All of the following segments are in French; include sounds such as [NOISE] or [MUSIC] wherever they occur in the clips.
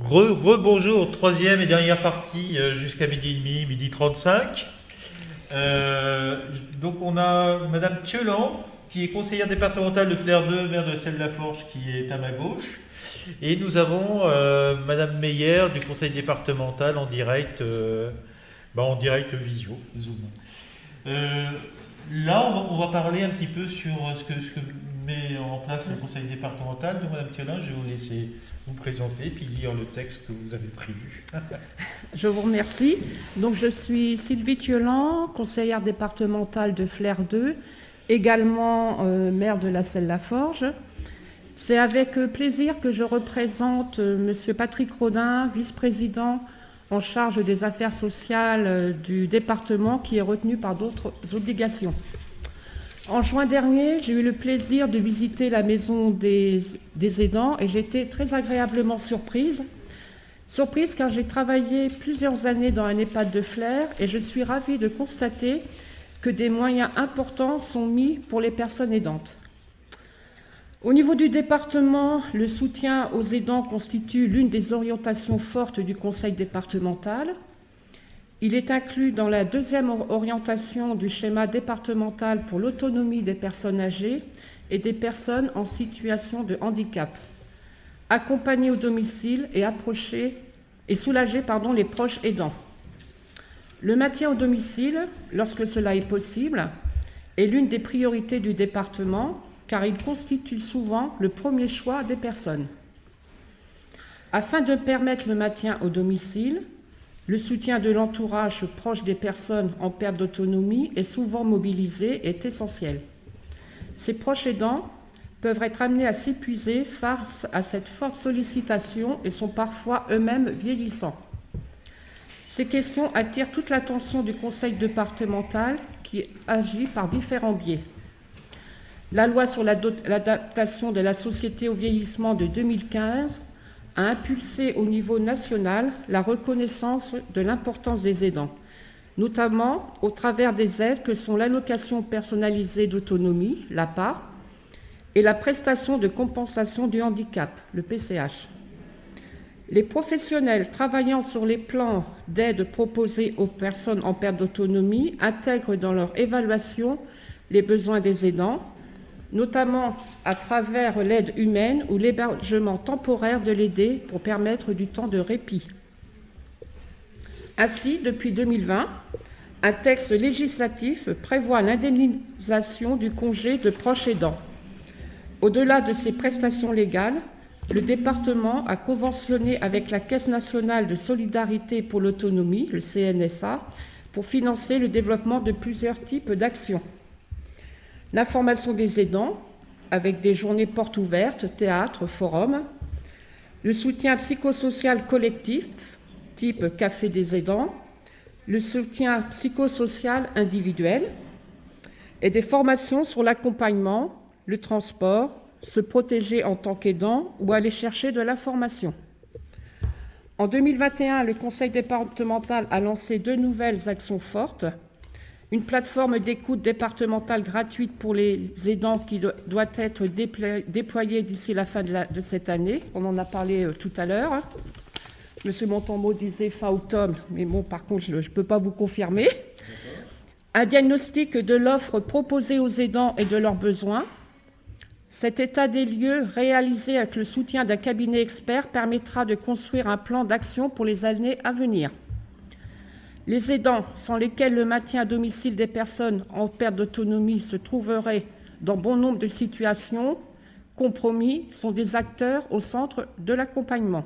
Rebonjour, troisième et dernière partie euh, jusqu'à midi et demi, midi 35. Euh, donc on a Madame Thiolan, qui est conseillère départementale de Flair 2, maire de Celle de la Forge, qui est à ma gauche. Et nous avons euh, Madame Meyer du conseil départemental en direct, bah, en direct visio, Zoom. là, on va, parler un petit peu sur ce que, ce que met en place le conseil départemental. Donc Madame Thiolan, je vais vous laisser vous présenter puis lire le texte que vous avez prévu. [LAUGHS] je vous remercie. Donc, je suis Sylvie Thiolan, conseillère départementale de Flair 2, également euh, maire de la Selle-la-Forge. C'est avec euh, plaisir que je représente euh, M. Patrick Rodin, vice-président en charge des affaires sociales du département, qui est retenu par d'autres obligations. En juin dernier, j'ai eu le plaisir de visiter la maison des, aidants et j'ai été très agréablement surprise. Surprise car j'ai travaillé plusieurs années dans un EHPAD de Flair et je suis ravie de constater que des moyens importants sont mis pour les personnes aidantes. Au niveau du département, le soutien aux aidants constitue l'une des orientations fortes du Conseil départemental. Il est inclus dans la deuxième orientation du schéma départemental pour l'autonomie des personnes âgées et des personnes en situation de handicap. Accompagner au domicile et approcher et soulager pardon, les proches aidants. Le maintien au domicile, lorsque cela est possible, est l'une des priorités du département car il constitue souvent le premier choix des personnes. Afin de permettre le maintien au domicile, le soutien de l'entourage proche des personnes en perte d'autonomie est souvent mobilisé et est essentiel. Ces proches aidants peuvent être amenés à s'épuiser face à cette forte sollicitation et sont parfois eux-mêmes vieillissants. Ces questions attirent toute l'attention du Conseil départemental qui agit par différents biais. La loi sur l'adaptation de la société au vieillissement de 2015 a impulsé au niveau national la reconnaissance de l'importance des aidants, notamment au travers des aides que sont l'allocation personnalisée d'autonomie, l'APA, et la prestation de compensation du handicap, le PCH. Les professionnels travaillant sur les plans d'aide proposés aux personnes en perte d'autonomie intègrent dans leur évaluation les besoins des aidants, notamment à travers l'aide humaine ou l'hébergement temporaire de l'aider pour permettre du temps de répit. Ainsi, depuis 2020, un texte législatif prévoit l'indemnisation du congé de proche aidant. Au-delà de ces prestations légales, le département a conventionné avec la Caisse nationale de solidarité pour l'autonomie, le CNSA, pour financer le développement de plusieurs types d'actions l'information des aidants, avec des journées portes ouvertes, théâtre, forum, le soutien psychosocial collectif, type café des aidants, le soutien psychosocial individuel, et des formations sur l'accompagnement, le transport, se protéger en tant qu'aidant ou aller chercher de l'information. En 2021, le Conseil départemental a lancé deux nouvelles actions fortes une plateforme d'écoute départementale gratuite pour les aidants qui doit être déployée d'ici la fin de, cette année. On en a parlé euh, tout à l'heure. Monsieur Montambeau disait fin octobre, mais bon, par contre, je ne peux pas vous confirmer. Un diagnostic de l'offre proposée aux aidants et de leurs besoins. Cet état des lieux, réalisé avec le soutien d'un cabinet expert, permettra de construire un plan d'action pour les années à venir. Les aidants, sans lesquels le maintien à domicile des personnes en perte d'autonomie se trouverait dans bon nombre de situations compromis, sont des acteurs au centre de l'accompagnement.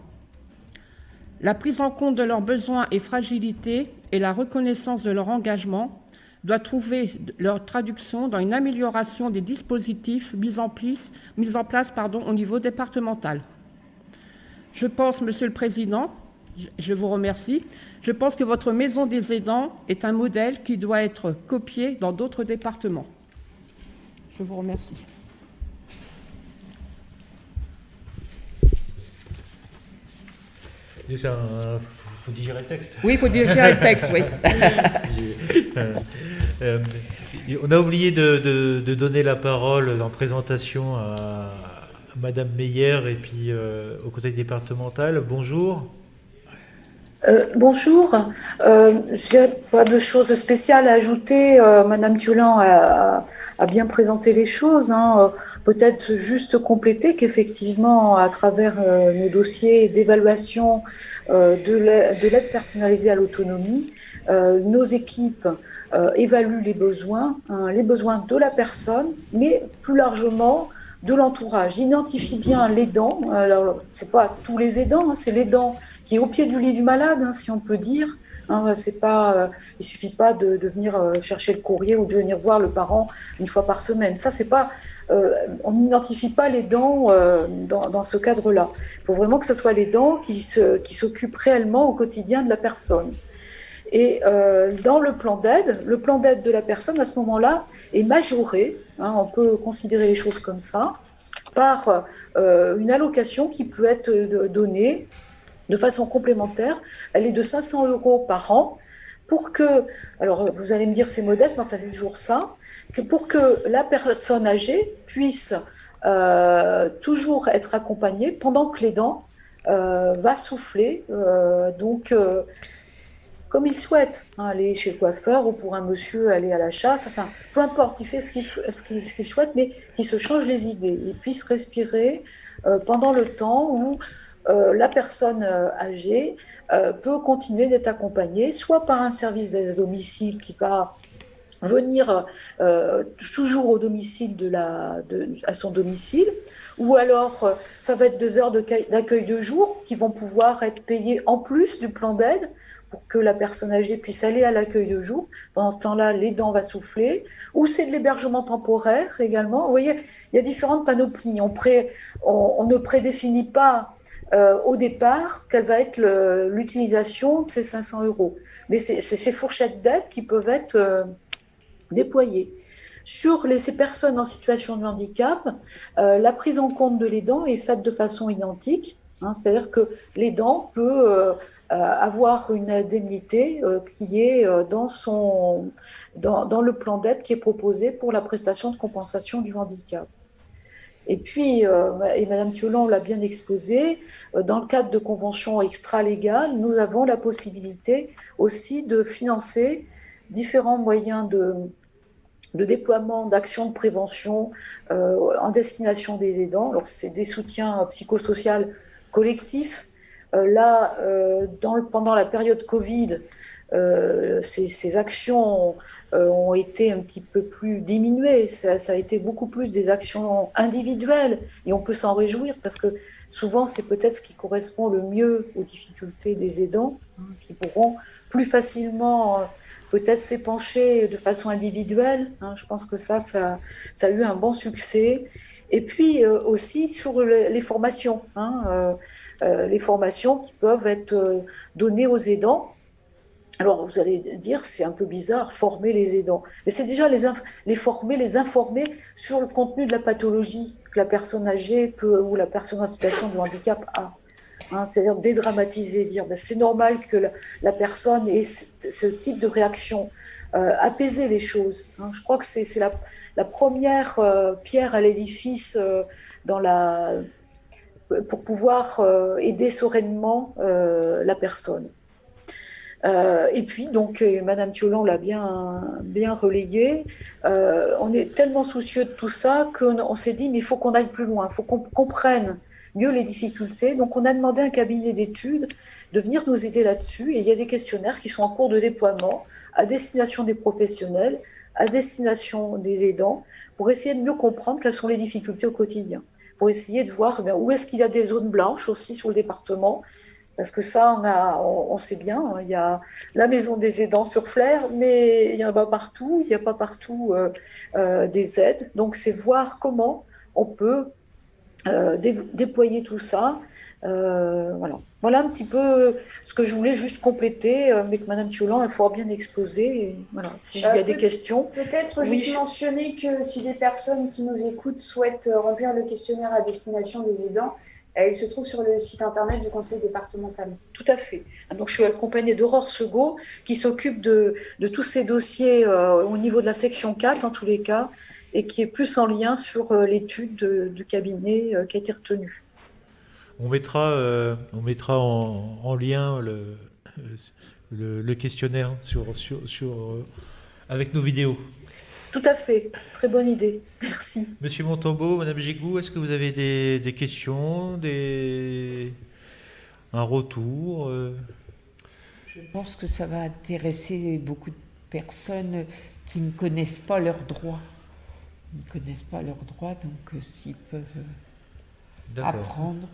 La prise en compte de leurs besoins et fragilités et la reconnaissance de leur engagement doit trouver leur traduction dans une amélioration des dispositifs mis en place, au niveau départemental. Je pense, Monsieur le Président, je vous remercie. Je pense que votre maison des aidants est un modèle qui doit être copié dans d'autres départements. Je vous remercie. Il faut digérer le texte. Oui, il faut digérer le texte, oui. [LAUGHS] Euh, euh, on a oublié de, donner la parole en présentation à Madame Meyer et puis au conseil départemental. Bonjour. Euh, bonjour. Euh, J'ai pas de choses spéciales à ajouter. Euh, Madame Thiolan a, bien présenté les choses. Hein. Peut-être juste compléter qu'effectivement, à travers euh, nos dossiers d'évaluation euh, de l'aide personnalisée à l'autonomie, nos équipes évaluent les besoins, hein, les besoins de la personne, mais plus largement de l'entourage. Identifie bien l'aidant. Alors, c'est pas tous les aidants, hein, c'est l'aidant qui est au pied du lit du malade, hein, si on peut dire. Hein, c'est pas, euh, il suffit pas de, venir euh, chercher le courrier ou de venir voir le parent une fois par semaine. Ça, c'est pas, euh, on n'identifie pas les dents dans, dans, ce cadre-là. Il faut vraiment que ce soit les dents qui, se, qui s'occupent réellement au quotidien de la personne. Et dans le plan d'aide, le plan d'aide de la personne à ce moment-là est majoré, hein, on peut considérer les choses comme ça, par une allocation qui peut être donnée de façon complémentaire. Elle est de 500 euros par an pour que, alors vous allez me dire c'est modeste, mais enfin c'est toujours ça, que pour que la personne âgée puisse euh, toujours être accompagnée pendant que l'aidant euh, va souffler, euh, donc comme il souhaite, hein, aller chez le coiffeur ou pour un monsieur aller à la chasse, enfin peu importe, il fait ce qu'il souhaite, mais qu'il se change les idées, il puisse respirer pendant le temps où euh, la personne euh, âgée euh, peut continuer d'être accompagnée, soit par un service d'aide à domicile qui va venir toujours au domicile de la, à son domicile, ou alors ça va être deux heures d'accueil de jour qui vont pouvoir être payées en plus du plan d'aide pour que la personne âgée puisse aller à l'accueil de jour. Pendant ce temps-là, les dents va souffler. Ou c'est de l'hébergement temporaire également. Vous voyez, il y a différentes panoplies. On, on ne prédéfinit pas euh, au départ quelle va être l'utilisation de ces 500 euros? Mais c'est ces fourchettes d'aide qui peuvent être euh, déployées. Sur les, ces personnes en situation de handicap, euh, la prise en compte de l'aidant est faite de façon identique. Hein, C'est-à-dire que l'aidant peut avoir une indemnité qui est dans, le plan d'aide qui est proposé pour la prestation de compensation du handicap. Et puis, euh, et Madame Thiolan l'a bien exposé, euh, dans le cadre de conventions extra-légales, nous avons la possibilité aussi de financer différents moyens de, déploiement d'actions de prévention euh, en destination des aidants. Alors, c'est des soutiens psychosociaux collectifs. là, pendant la période Covid, ces, actions ont été un petit peu plus diminuées. Ça, a été beaucoup plus des actions individuelles et on peut s'en réjouir parce que souvent c'est peut-être ce qui correspond le mieux aux difficultés des aidants hein, qui pourront plus facilement euh, peut-être s'épancher de façon individuelle. Hein. Je pense que ça, ça, a eu un bon succès. Et puis euh, aussi sur les formations, hein, euh, euh, les formations qui peuvent être données aux aidants alors vous allez dire, c'est un peu bizarre, former les aidants. Mais c'est déjà les, former, les informer sur le contenu de la pathologie que la personne âgée peut, ou la personne en situation de handicap a. Hein, C'est-à-dire dédramatiser, dire ben, c'est normal que la, personne ait ce, type de réaction, euh, apaiser les choses. Hein. Je crois que c'est la, première euh, pierre à l'édifice euh, dans la pour pouvoir aider sereinement la personne. Euh, et puis, donc, Madame Thiolan l'a bien, bien relayé. Euh, on est tellement soucieux de tout ça qu'on s'est dit, mais il faut qu'on aille plus loin, il faut qu'on comprenne mieux les difficultés. Donc, on a demandé à un cabinet d'études de venir nous aider là-dessus. Et il y a des questionnaires qui sont en cours de déploiement à destination des professionnels, à destination des aidants, pour essayer de mieux comprendre quelles sont les difficultés au quotidien, pour essayer de voir eh où est-ce qu'il y a des zones blanches aussi sur le département, parce que ça, on, a, on, sait bien, hein, il y a la maison des aidants sur Flair, mais il n'y en a pas partout, il n'y a pas partout euh, euh, des aides. Donc, c'est voir comment on peut euh, déployer tout ça. voilà. voilà un petit peu ce que je voulais juste compléter, mais que Madame Thiolan a fort bien exposé. voilà. Si il y a des questions. Peut-être juste mentionner que si des personnes qui nous écoutent souhaitent remplir le questionnaire à destination des aidants, elle se trouve sur le site internet du conseil départemental. Tout à fait. Donc, je suis accompagnée d'Aurore Segaud qui s'occupe de, tous ces dossiers euh, au niveau de la section 4, en tous les cas. et qui est plus en lien sur l'étude du cabinet qui a été retenue. On mettra, on mettra en, lien le, le, questionnaire sur, sur, sur, avec nos vidéos. Tout à fait, très bonne idée. Merci. Monsieur Montambeau, Madame Gigou, est-ce que vous avez des, des questions, des... un retour Je pense que ça va intéresser beaucoup de personnes qui ne connaissent pas leurs droits. Ils ne connaissent pas leurs droits, donc euh, s'ils peuvent euh, apprendre.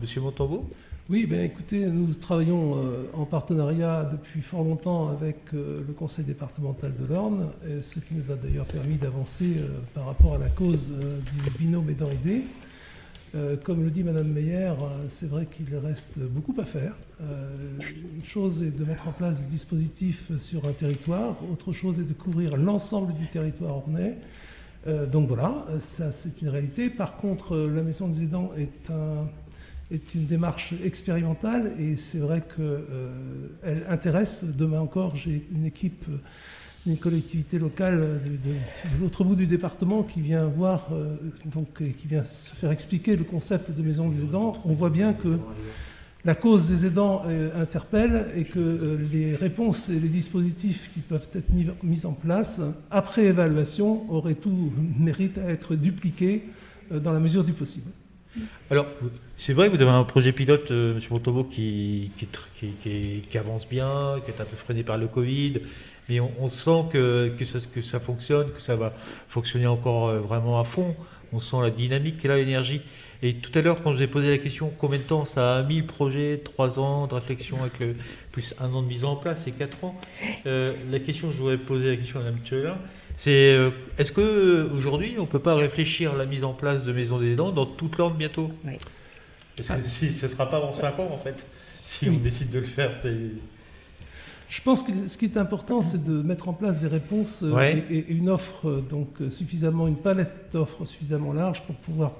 Monsieur Montambeau oui, ben écoutez, nous travaillons euh, en partenariat depuis fort longtemps avec le conseil départemental de l'Orne, ce qui nous a d'ailleurs permis d'avancer par rapport à la cause du binôme aidant-aidé. Euh, comme le dit Madame Meyer, euh, c'est vrai qu'il reste beaucoup à faire. Euh, une chose est de mettre en place des dispositifs sur un territoire, autre chose est de couvrir l'ensemble du territoire ornais. donc voilà, ça c'est une réalité. Par contre, la Maison des aidants est, est une démarche expérimentale et c'est vrai qu'elle intéresse. Demain encore, j'ai une équipe une collectivité locale de, l'autre bout du département qui vient voir, euh, donc, qui vient se faire expliquer le concept de maison des aidants, on voit bien que la cause des aidants euh, interpelle et que euh, les réponses et les dispositifs qui peuvent être mis, mis, en place après évaluation auraient tout mérite à être dupliqués dans la mesure du possible. Alors, c'est vrai que vous avez un projet pilote, M. Montobo, qui, avance bien, qui est un peu freiné par le Covid, mais on, sent que, ça, fonctionne, que ça va fonctionner encore euh, vraiment à fond. On sent la dynamique et l'énergie. Et tout à l'heure, quand je vous ai posé la question, combien de temps ça a mis le projet? Trois ans de réflexion avec le, plus un an de mise en place et quatre ans? Euh, la question, je voudrais poser la question à Mme Tchela, c'est euh, est-ce qu'aujourd'hui, on ne peut pas réfléchir à la mise en place de maisons des dents dans toute l'ordre bientôt? Parce que si, ce ne sera pas avant cinq ans, en fait, si on décide de le faire. Je pense que ce qui est important, c'est de mettre en place des réponses euh, et, une offre, euh, donc euh, suffisamment, une palette d'offres suffisamment large pour pouvoir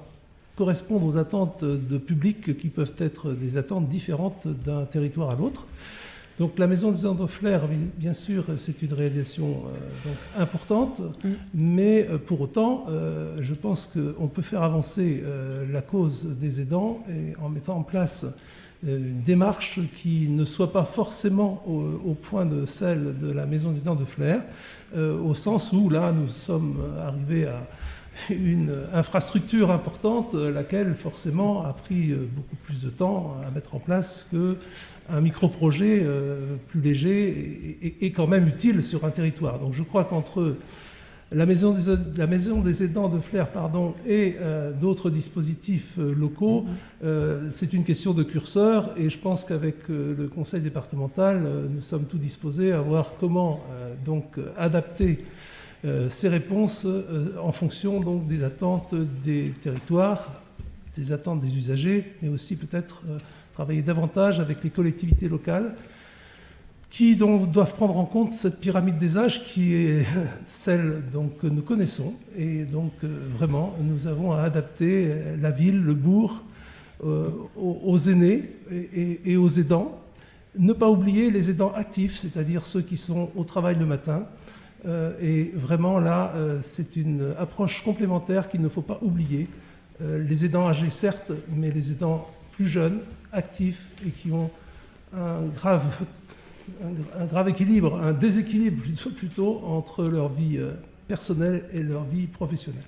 correspondre aux attentes de public qui peuvent être des attentes différentes d'un territoire à l'autre. Donc la maison des Andoflers, bien sûr, c'est une réalisation donc, importante, mm. mais pour autant, je pense qu'on peut faire avancer la cause des aidants et en mettant en place euh, une démarche qui ne soit pas forcément au, point de celle de la Maison des Dents de Flair, euh, au sens où là nous sommes arrivés à une infrastructure importante, laquelle forcément a pris beaucoup plus de temps à mettre en place qu'un micro-projet euh, plus léger et, et, quand même utile sur un territoire. Donc je crois qu'entre la maison, des, la maison des aidants de Flair pardon, et euh, d'autres dispositifs euh, locaux, mhm. euh, c'est une question de curseur et je pense qu'avec le conseil départemental, nous sommes tous disposés à voir comment donc, adapter ces réponses en fonction donc, des attentes des territoires, des attentes des usagers, mais aussi peut-être travailler davantage avec les collectivités locales qui donc doivent prendre en compte cette pyramide des âges qui est [LAUGHS] celle donc, que nous connaissons. Et donc euh, vraiment, nous avons à adapter la ville, le bourg, euh, aux, aînés et, aux aidants. Ne pas oublier les aidants actifs, c'est-à-dire ceux qui sont au travail le matin. Euh, et vraiment là, c'est une approche complémentaire qu'il ne faut pas oublier. les aidants âgés, certes, mais les aidants plus jeunes, actifs et qui ont un grave un, grave équilibre, un déséquilibre plutôt entre leur vie euh, personnelle et leur vie professionnelle.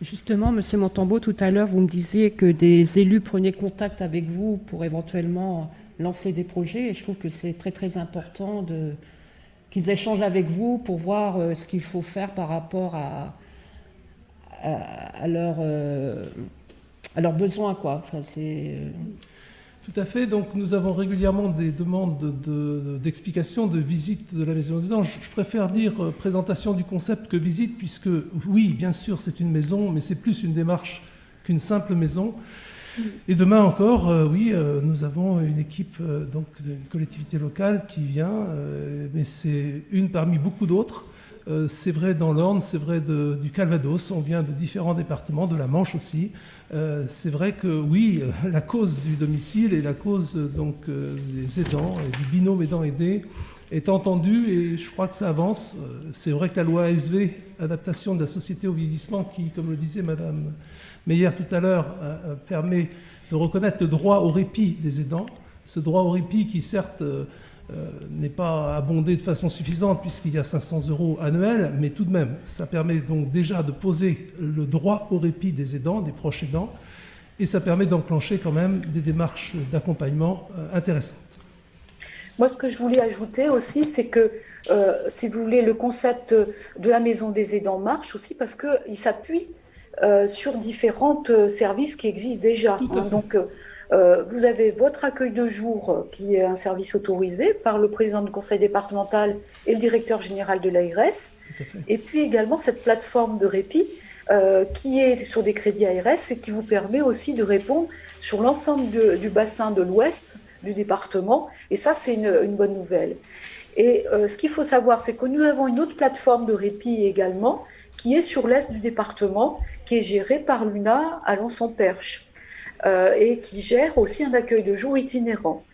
Justement, Monsieur Montambeau, tout à l'heure, vous me disiez que des élus prenaient contact avec vous pour éventuellement lancer des projets, et je trouve que c'est très très important qu'ils échangent avec vous pour voir euh, ce qu'il faut faire par rapport à, à, euh, à besoins. Quoi. Enfin, c'est, tout à fait. Donc nous avons régulièrement des demandes d'explications, de, visite de la Maison des Anges. Je préfère dire euh, présentation du concept que visite, puisque oui, bien sûr, c'est une maison, mais c'est plus une démarche qu'une simple maison. Et demain encore, euh, oui, euh, nous avons une équipe, donc une collectivité locale qui vient, mais c'est une parmi beaucoup d'autres. c'est vrai dans l'Orne, c'est vrai du Calvados, on vient de différents départements, de la Manche aussi. Euh, c'est vrai que oui, euh, la cause du domicile et la cause donc, euh, des aidants, du binôme aidant-aidé, est entendu et je crois que ça avance. C'est vrai que la loi ASV, adaptation de la société au vieillissement, qui, comme le disait Madame Meyer tout à l'heure, permet de reconnaître le droit au répit des aidants. Ce droit au répit qui, certes, euh, n'est pas abondé de façon suffisante puisqu'il y a 500 euros annuels, mais tout de même, ça permet donc déjà de poser le droit au répit des aidants, des proches aidants, et ça permet d'enclencher quand même des démarches d'accompagnement euh, intéressantes. Moi, ce que je voulais ajouter aussi, c'est que, euh, si vous voulez, le concept de la maison des aidants marche aussi parce qu'il s'appuie sur différents services qui existent déjà. Hein. donc, euh, vous avez votre accueil de jour, euh, qui est un service autorisé par le président du conseil départemental et le directeur général de l'ARS. Et puis également cette plateforme de répit euh, qui est sur des crédits ARS et qui vous permet aussi de répondre sur l'ensemble du bassin de l'ouest du département. Et ça, c'est une, bonne nouvelle. Et ce qu'il faut savoir, c'est que nous avons une autre plateforme de répit également qui est sur l'est du département, qui est gérée par l'UNA à Lançon-Perche. Euh, et qui gère aussi un accueil de jour itinérant.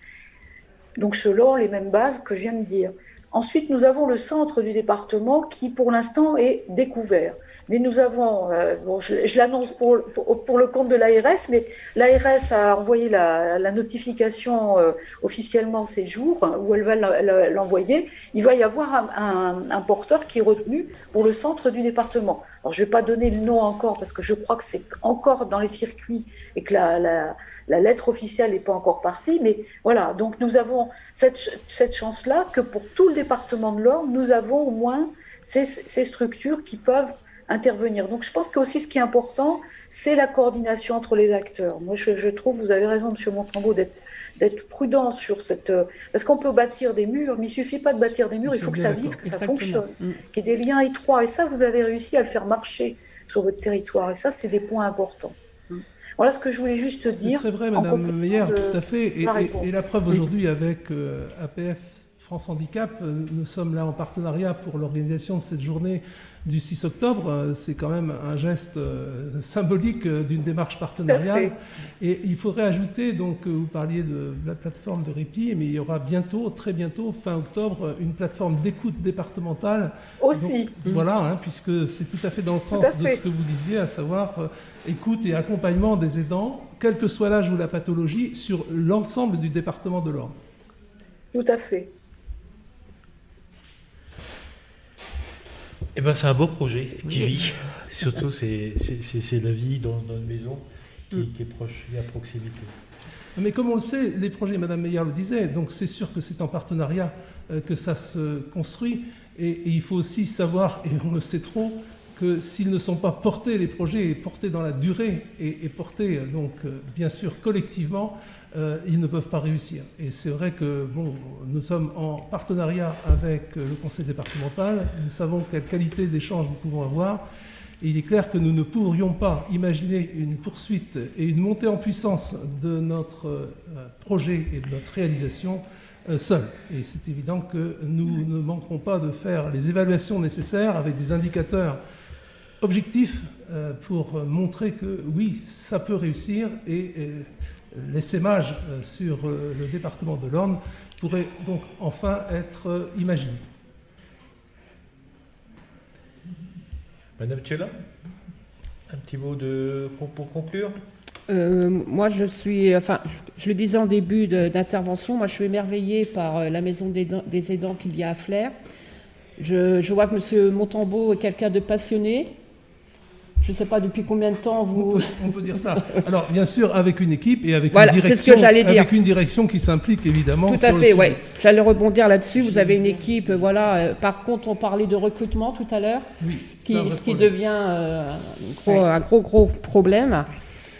Donc selon les mêmes bases que je viens de dire. Ensuite, nous avons le centre du département qui, pour l'instant, est découvert. Mais nous avons, euh, bon, je, l'annonce pour, pour, le compte de l'ARS, mais l'ARS a envoyé la, notification euh, officiellement ces jours, où elle va l'envoyer. Il va y avoir un, porteur qui est retenu pour le centre du département. Alors, je ne vais pas donner le nom encore parce que je crois que c'est encore dans les circuits et que la, lettre officielle n'est pas encore partie. Mais voilà, donc nous avons cette, cette chance-là que pour tout le département de l'Orne, nous avons au moins ces structures qui peuvent intervenir. Donc je pense que aussi ce qui est important, c'est la coordination entre les acteurs. Moi, je, trouve, vous avez raison, Monsieur Montambeau, d'être prudent sur cette... Parce qu'on peut bâtir des murs, mais il suffit pas de bâtir des murs, il faut que ça vive, que ça fonctionne, mm. qu'il y ait des liens étroits. Et ça, vous avez réussi à le faire marcher sur votre territoire. Et ça, c'est des points importants. Mm. Voilà ce que je voulais juste dire. C'est très vrai, Madame Meyer, tout à fait. Et la, preuve aujourd'hui avec euh, APF France Handicap, euh, nous sommes là en partenariat pour l'organisation de cette journée du 6 octobre. Euh, c'est quand même un geste euh, symbolique d'une démarche partenariale. Et il faudrait ajouter, donc vous parliez de la plateforme de répit, mais il y aura bientôt, très bientôt, fin octobre, une plateforme d'écoute départementale. Aussi. voilà, hein, puisque c'est tout à fait dans le sens de ce que vous disiez, à savoir écoute et accompagnement des aidants, quel que soit l'âge ou la pathologie, sur l'ensemble du département de l'Orne. Tout à fait. Eh ben, c'est un beau projet qui vit. [LAUGHS] Surtout, c'est la vie dans, une maison mm. qui, est proche et à proximité. Mais comme on le sait, les projets, Madame Meyer le disait, donc c'est sûr que c'est en partenariat euh, que ça se construit. Et, il faut aussi savoir, et on le sait trop, que s'ils ne sont pas portés, les projets, portés dans la durée et, portés euh, donc euh, bien sûr collectivement, euh, ils ne peuvent pas réussir. Et c'est vrai que bon, nous sommes en partenariat avec le conseil départemental, nous savons quelle qualité d'échange nous pouvons avoir, il est clair que nous ne pourrions pas imaginer une poursuite et une montée en puissance de notre euh, projet et de notre réalisation euh, seuls. Et c'est évident que nous ne manquerons pas de faire les évaluations nécessaires avec des indicateurs objectifs pour montrer que oui, ça peut réussir et l'essaimage euh, sur euh, le département de l'Orne pourrait donc enfin être euh, imaginé. Madame Thiela, un petit mot de, pour conclure? Moi, je suis, enfin, je, le disais en début d'intervention, moi, je suis émerveillée par la maison des, aidants qu'il y a à Flers. Je, je vois que M. Montambeau est quelqu'un de passionné, je ne sais pas depuis combien de temps vous. On peut, dire ça. Alors, bien sûr, avec une équipe et avec, une, direction, ce avec une direction qui s'implique évidemment. Tout à fait, oui. J'allais rebondir là-dessus. Vous avez une équipe, voilà. Euh, par contre, on parlait de recrutement tout à l'heure, oui, qui, ce qui devient euh, un, gros, gros, problème.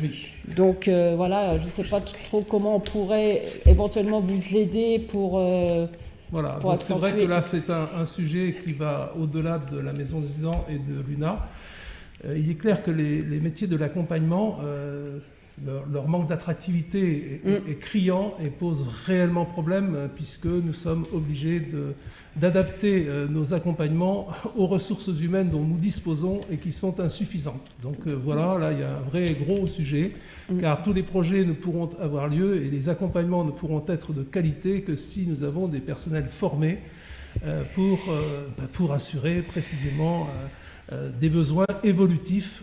Oui. Donc euh, voilà, je ne sais pas trop comment on pourrait éventuellement vous aider pour. voilà, donc c'est vrai que là, c'est un, un, sujet qui va au-delà de la Maison des aidants et de l'UNA. Euh, il est clair que les, métiers de l'accompagnement, euh, leur, manque d'attractivité est, mm. criant et pose réellement problème puisque nous sommes obligés d'adapter nos accompagnements [LAUGHS] aux ressources humaines dont nous disposons et qui sont insuffisantes. Donc voilà, là il y a un vrai gros sujet mm. car tous les projets ne pourront avoir lieu et les accompagnements ne pourront être de qualité que si nous avons des personnels formés pour, bah, pour assurer précisément des besoins évolutifs